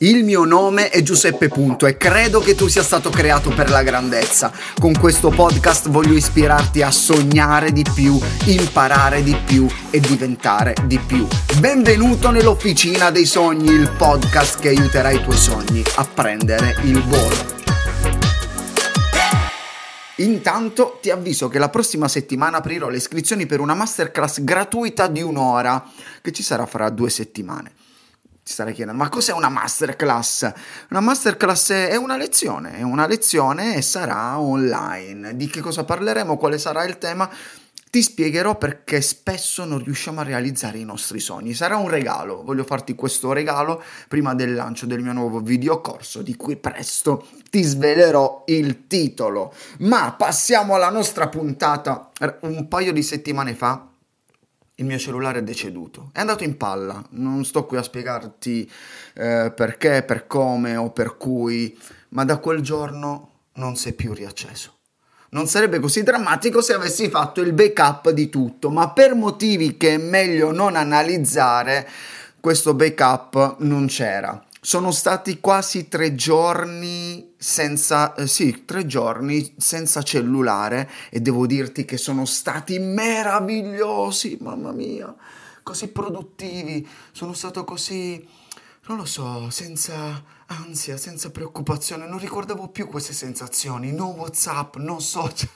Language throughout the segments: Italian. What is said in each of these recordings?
Il mio nome è Giuseppe Punto e credo che tu sia stato creato per la grandezza. Con questo podcast voglio ispirarti a sognare di più, imparare di più e diventare di più. Benvenuto nell'Officina dei Sogni, il podcast che aiuterà i tuoi sogni a prendere il volo. Intanto ti avviso che la prossima settimana aprirò le iscrizioni per una masterclass gratuita di un'ora che ci sarà fra due settimane. Ti starei chiedendo, ma cos'è una masterclass? Una masterclass è una lezione, è una lezione e sarà online. Di che cosa parleremo? Quale sarà il tema? Ti spiegherò perché spesso non riusciamo a realizzare i nostri sogni. Sarà un regalo, voglio farti questo regalo prima del lancio del mio nuovo videocorso di cui presto ti svelerò il titolo. Ma passiamo alla nostra puntata. Un paio di settimane fa il mio cellulare è deceduto, è andato in palla, non sto qui a spiegarti eh, perché, per come o per cui, ma da quel giorno non si è più riacceso. Non sarebbe così drammatico se avessi fatto il backup di tutto, ma per motivi che è meglio non analizzare, questo backup non c'era. Sono stati quasi tre giorni senza, eh, sì, tre giorni senza cellulare e devo dirti che sono stati meravigliosi, mamma mia, così produttivi, sono stato così, non lo so, senza ansia, senza preoccupazione, non ricordavo più queste sensazioni, no WhatsApp, no social.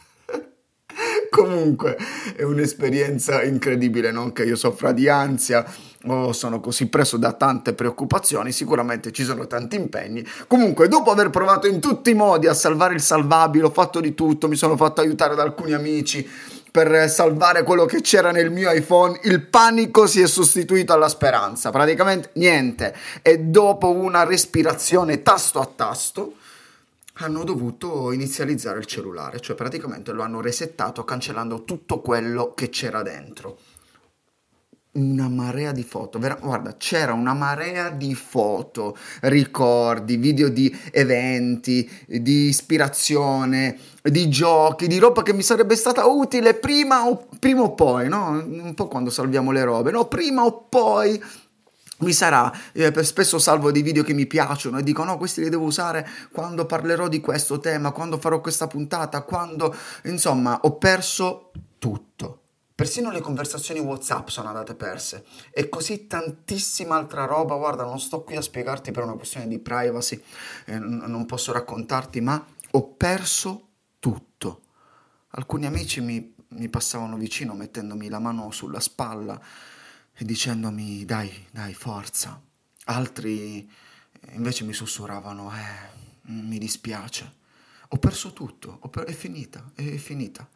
Comunque è un'esperienza incredibile, non che io soffra di ansia o sono così preso da tante preoccupazioni, sicuramente ci sono tanti impegni. Comunque, dopo aver provato in tutti i modi a salvare il salvabile, ho fatto di tutto, mi sono fatto aiutare da alcuni amici per salvare quello che c'era nel mio iPhone, il panico si è sostituito alla speranza, praticamente niente. E dopo una respirazione tasto a tasto, hanno dovuto inizializzare il cellulare, cioè praticamente lo hanno resettato cancellando tutto quello che c'era dentro. Una marea di foto, Ver- guarda, c'era una marea di foto, ricordi, video di eventi, di ispirazione, di giochi, di roba che mi sarebbe stata utile prima o, prima o poi, no? Un po' quando salviamo le robe, no? Prima o poi mi sarà, eh, spesso salvo dei video che mi piacciono e dico no, questi li devo usare quando parlerò di questo tema, quando farò questa puntata, quando, insomma, ho perso tutto. Persino le conversazioni WhatsApp sono andate perse e così tantissima altra roba. Guarda, non sto qui a spiegarti per una questione di privacy, eh, non posso raccontarti, ma ho perso tutto. Alcuni amici mi, mi passavano vicino mettendomi la mano sulla spalla e dicendomi dai, dai, forza. Altri invece mi sussurravano, eh, mi dispiace. Ho perso tutto, ho per- è finita, è finita.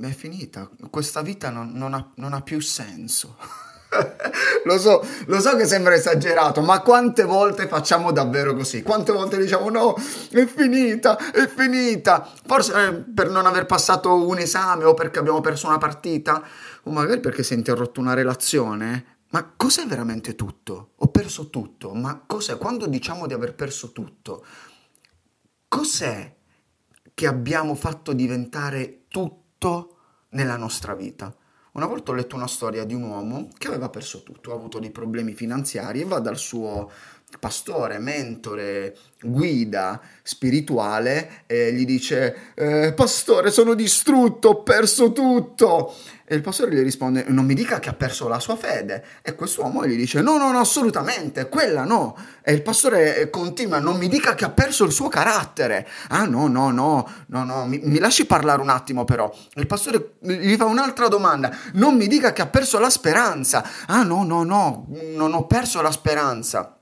È finita, questa vita non, non, ha, non ha più senso. lo so, lo so che sembra esagerato, ma quante volte facciamo davvero così? Quante volte diciamo no, è finita, è finita. Forse eh, per non aver passato un esame o perché abbiamo perso una partita o magari perché si è interrotta una relazione. Ma cos'è veramente tutto? Ho perso tutto, ma cos'è? Quando diciamo di aver perso tutto, cos'è che abbiamo fatto diventare tutto nella nostra vita? Una volta ho letto una storia di un uomo che aveva perso tutto, ha avuto dei problemi finanziari e va dal suo pastore, mentore, guida spirituale e gli dice eh, pastore sono distrutto, ho perso tutto. E il pastore gli risponde non mi dica che ha perso la sua fede. E quest'uomo gli dice no no no assolutamente quella no. E il pastore continua non mi dica che ha perso il suo carattere. Ah no no no no no mi, mi lasci parlare un attimo però. Il pastore gli fa un'altra domanda non mi dica che ha perso la speranza. Ah no no no non ho perso la speranza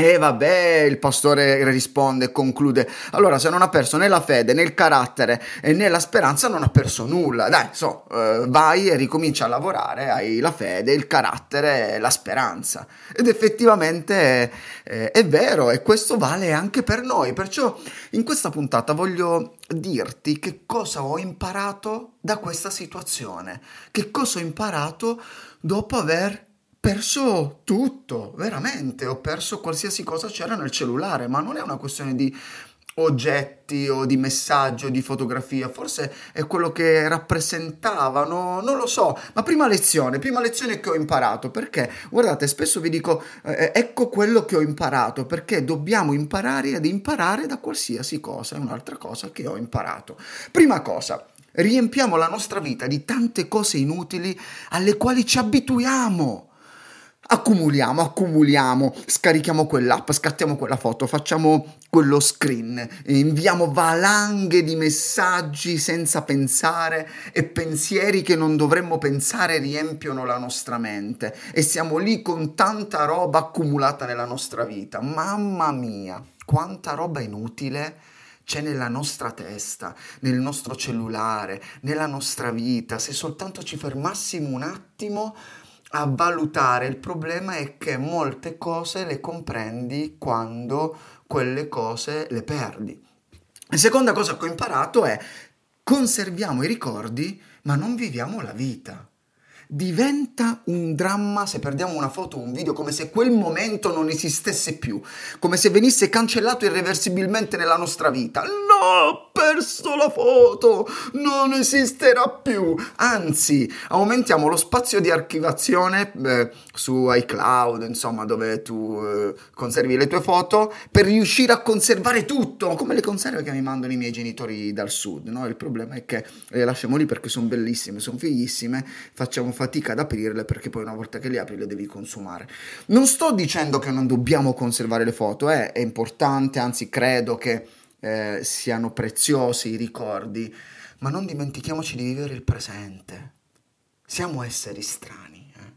e vabbè, il pastore risponde e conclude, allora se non ha perso né la fede, né il carattere né la speranza, non ha perso nulla. Dai, so, eh, vai e ricomincia a lavorare, hai la fede, il carattere la speranza. Ed effettivamente eh, è vero e questo vale anche per noi. Perciò in questa puntata voglio dirti che cosa ho imparato da questa situazione, che cosa ho imparato dopo aver perso tutto, veramente, ho perso qualsiasi cosa c'era nel cellulare, ma non è una questione di oggetti o di messaggio, di fotografia, forse è quello che rappresentavano, non lo so, ma prima lezione, prima lezione che ho imparato, perché? Guardate, spesso vi dico eh, ecco quello che ho imparato, perché dobbiamo imparare ad imparare da qualsiasi cosa, è un'altra cosa che ho imparato. Prima cosa, riempiamo la nostra vita di tante cose inutili alle quali ci abituiamo accumuliamo, accumuliamo, scarichiamo quell'app, scattiamo quella foto, facciamo quello screen, inviamo valanghe di messaggi senza pensare e pensieri che non dovremmo pensare riempiono la nostra mente. E siamo lì con tanta roba accumulata nella nostra vita. Mamma mia, quanta roba inutile c'è nella nostra testa, nel nostro cellulare, nella nostra vita, se soltanto ci fermassimo un attimo a valutare. Il problema è che molte cose le comprendi quando quelle cose le perdi. La seconda cosa che ho imparato è conserviamo i ricordi ma non viviamo la vita diventa un dramma se perdiamo una foto o un video, come se quel momento non esistesse più, come se venisse cancellato irreversibilmente nella nostra vita. No, perso la foto, non esisterà più. Anzi, aumentiamo lo spazio di archivazione eh, su iCloud, insomma, dove tu eh, conservi le tue foto, per riuscire a conservare tutto, come le conserve che mi mandano i miei genitori dal sud, no? Il problema è che le lasciamo lì perché sono bellissime, sono fighissime, facciamo fatica ad aprirle perché poi una volta che le apri le devi consumare. Non sto dicendo che non dobbiamo conservare le foto, eh, è importante, anzi credo che eh, siano preziosi i ricordi, ma non dimentichiamoci di vivere il presente. Siamo esseri strani. Eh?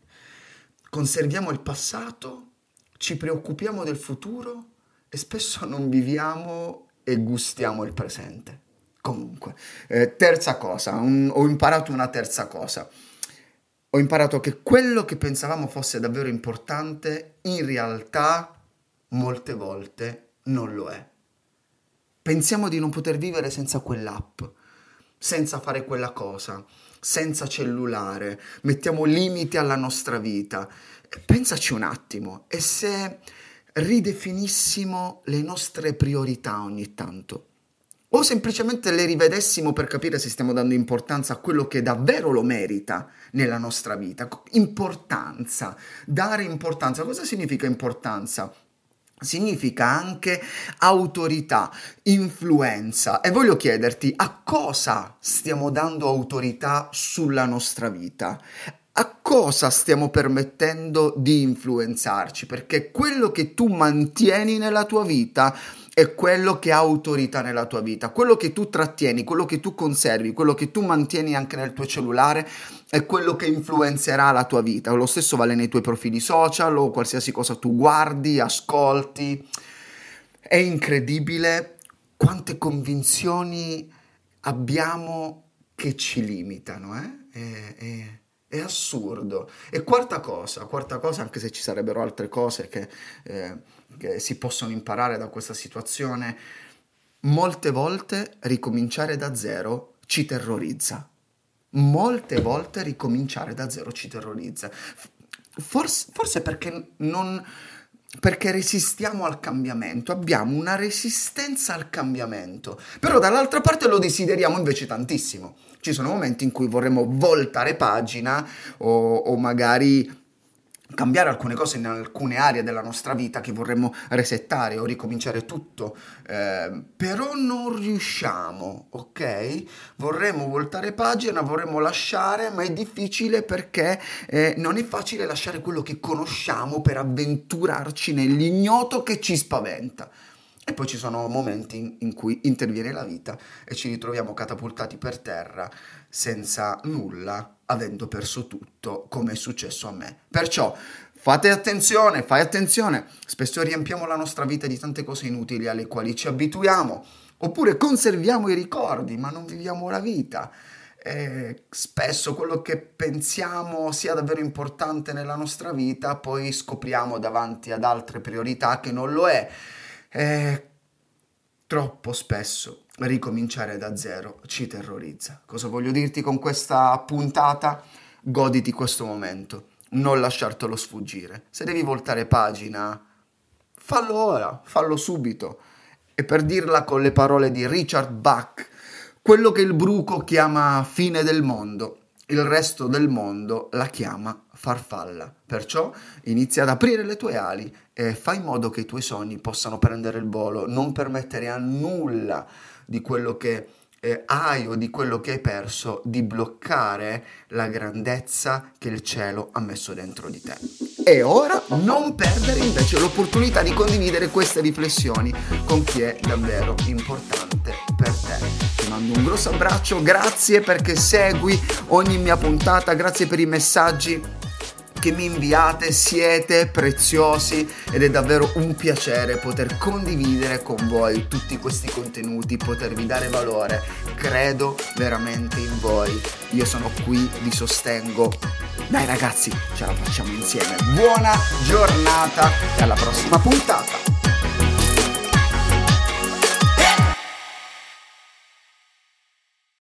Conserviamo il passato, ci preoccupiamo del futuro e spesso non viviamo e gustiamo il presente. Comunque, eh, terza cosa, un, ho imparato una terza cosa ho imparato che quello che pensavamo fosse davvero importante in realtà molte volte non lo è. Pensiamo di non poter vivere senza quell'app, senza fare quella cosa, senza cellulare, mettiamo limiti alla nostra vita. Pensaci un attimo, e se ridefinissimo le nostre priorità ogni tanto? o semplicemente le rivedessimo per capire se stiamo dando importanza a quello che davvero lo merita nella nostra vita. Importanza, dare importanza. Cosa significa importanza? Significa anche autorità, influenza. E voglio chiederti a cosa stiamo dando autorità sulla nostra vita? a cosa stiamo permettendo di influenzarci? Perché quello che tu mantieni nella tua vita è quello che ha autorità nella tua vita, quello che tu trattieni, quello che tu conservi, quello che tu mantieni anche nel tuo cellulare è quello che influenzerà la tua vita. Lo stesso vale nei tuoi profili social o qualsiasi cosa tu guardi, ascolti. È incredibile quante convinzioni abbiamo che ci limitano, eh? È, è, è assurdo. E quarta cosa, quarta cosa, anche se ci sarebbero altre cose che, eh, che si possono imparare da questa situazione, molte volte ricominciare da zero ci terrorizza. Molte volte ricominciare da zero ci terrorizza. Forse, forse perché non, perché resistiamo al cambiamento, abbiamo una resistenza al cambiamento, però dall'altra parte lo desideriamo invece tantissimo. Ci sono momenti in cui vorremmo voltare pagina o, o magari cambiare alcune cose in alcune aree della nostra vita che vorremmo resettare o ricominciare tutto, eh, però non riusciamo, ok? Vorremmo voltare pagina, vorremmo lasciare, ma è difficile perché eh, non è facile lasciare quello che conosciamo per avventurarci nell'ignoto che ci spaventa. E poi ci sono momenti in, in cui interviene la vita e ci ritroviamo catapultati per terra senza nulla, avendo perso tutto, come è successo a me. Perciò fate attenzione, fai attenzione, spesso riempiamo la nostra vita di tante cose inutili alle quali ci abituiamo, oppure conserviamo i ricordi, ma non viviamo la vita. E spesso quello che pensiamo sia davvero importante nella nostra vita, poi scopriamo davanti ad altre priorità che non lo è. E troppo spesso ricominciare da zero ci terrorizza. Cosa voglio dirti con questa puntata? Goditi questo momento, non lasciartelo sfuggire. Se devi voltare pagina, fallo ora, fallo subito E per dirla con le parole di Richard Bach, quello che il bruco chiama fine del mondo, il resto del mondo la chiama farfalla. Perciò inizia ad aprire le tue ali e fai in modo che i tuoi sogni possano prendere il volo, non permettere a nulla di quello che eh, hai o di quello che hai perso di bloccare la grandezza che il cielo ha messo dentro di te. E ora non perdere invece l'opportunità di condividere queste riflessioni con chi è davvero importante per te. Ti mando un grosso abbraccio, grazie perché segui ogni mia puntata, grazie per i messaggi che mi inviate, siete preziosi ed è davvero un piacere poter condividere con voi tutti questi contenuti, potervi dare valore. Credo veramente in voi. Io sono qui, vi sostengo. Dai ragazzi, ce la facciamo insieme. Buona giornata e alla prossima puntata.